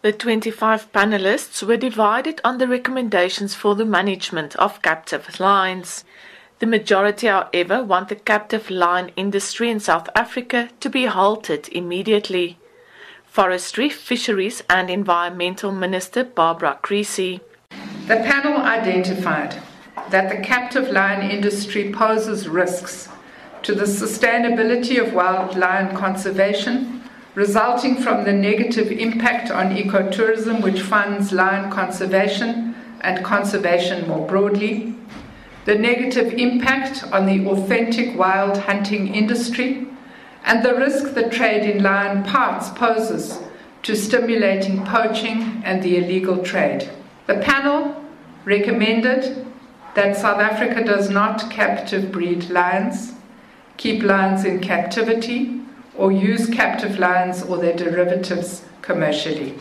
The 25 panelists were divided on the recommendations for the management of captive lions. The majority, however, want the captive lion industry in South Africa to be halted immediately. Forestry, Fisheries and Environmental Minister Barbara Creecy. The panel identified that the captive lion industry poses risks to the sustainability of wild lion conservation, resulting from the negative impact on ecotourism, which funds lion conservation and conservation more broadly, the negative impact on the authentic wild hunting industry, and the risk the trade in lion parts poses to stimulating poaching and the illegal trade. The panel recommended that South Africa does not captive breed lions, keep lions in captivity, or use captive lions or their derivatives commercially.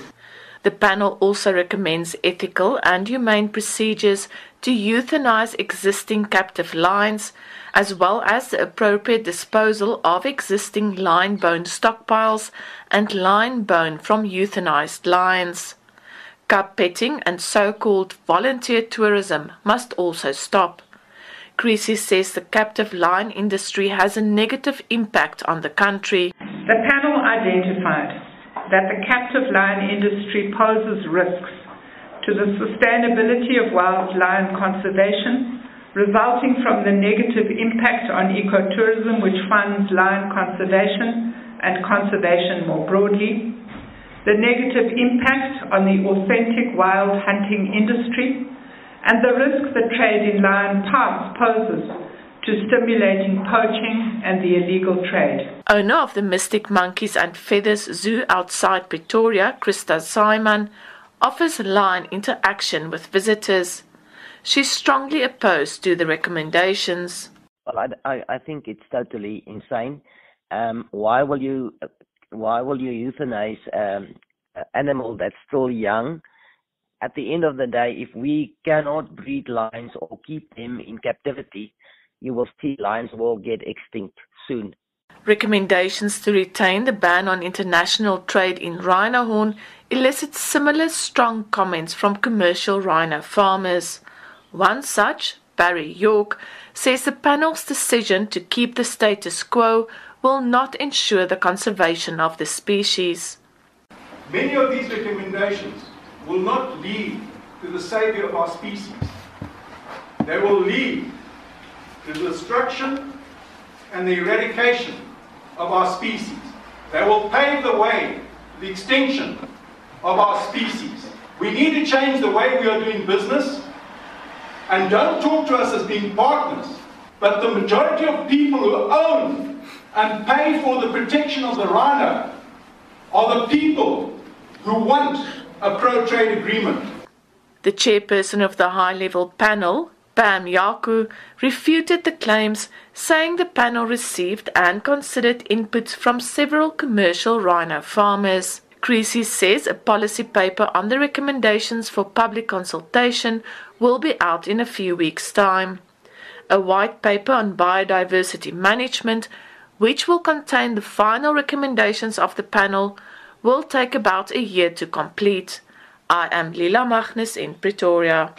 The panel also recommends ethical and humane procedures to euthanize existing captive lions, as well as the appropriate disposal of existing lion bone stockpiles and lion bone from euthanized lions. Cub petting and so called volunteer tourism must also stop. Creecy says the captive lion industry has a negative impact on the country. The panel identified that the captive lion industry poses risks to the sustainability of wild lion conservation, resulting from the negative impact on ecotourism, which funds lion conservation and conservation more broadly, the negative impact on the authentic wild hunting industry, and the risk the trade in lion parts poses to stimulating poaching and the illegal trade. Owner of the Mystic Monkeys and Feathers Zoo outside Pretoria, Krista Simon, offers lion interaction with visitors. She's strongly opposed to the recommendations. Well, I, I, I think it's totally insane. Um, why will you why will you euthanize um, an animal that's still young? At the end of the day, if we cannot breed lions or keep them in captivity, you will see lions will get extinct soon. Recommendations to retain the ban on international trade in rhino horn elicit similar strong comments from commercial rhino farmers. One such, Barry York, says the panel's decision to keep the status quo will not ensure the conservation of the species. Many of these recommendations will not lead to the saviour of our species. They will lead the destruction and the eradication of our species. They will pave the way to the extinction of our species. We need to change the way we are doing business and don't talk to us as being partners. But the majority of people who own and pay for the protection of the rhino are the people who want a pro trade agreement. The chairperson of the high level panel, Pam Yako refuted the claims, saying the panel received and considered inputs from several commercial rhino farmers. Creecy says a policy paper on the recommendations for public consultation will be out in a few weeks' time. A white paper on biodiversity management, which will contain the final recommendations of the panel, will take about a year to complete. I am Lila Magnus in Pretoria.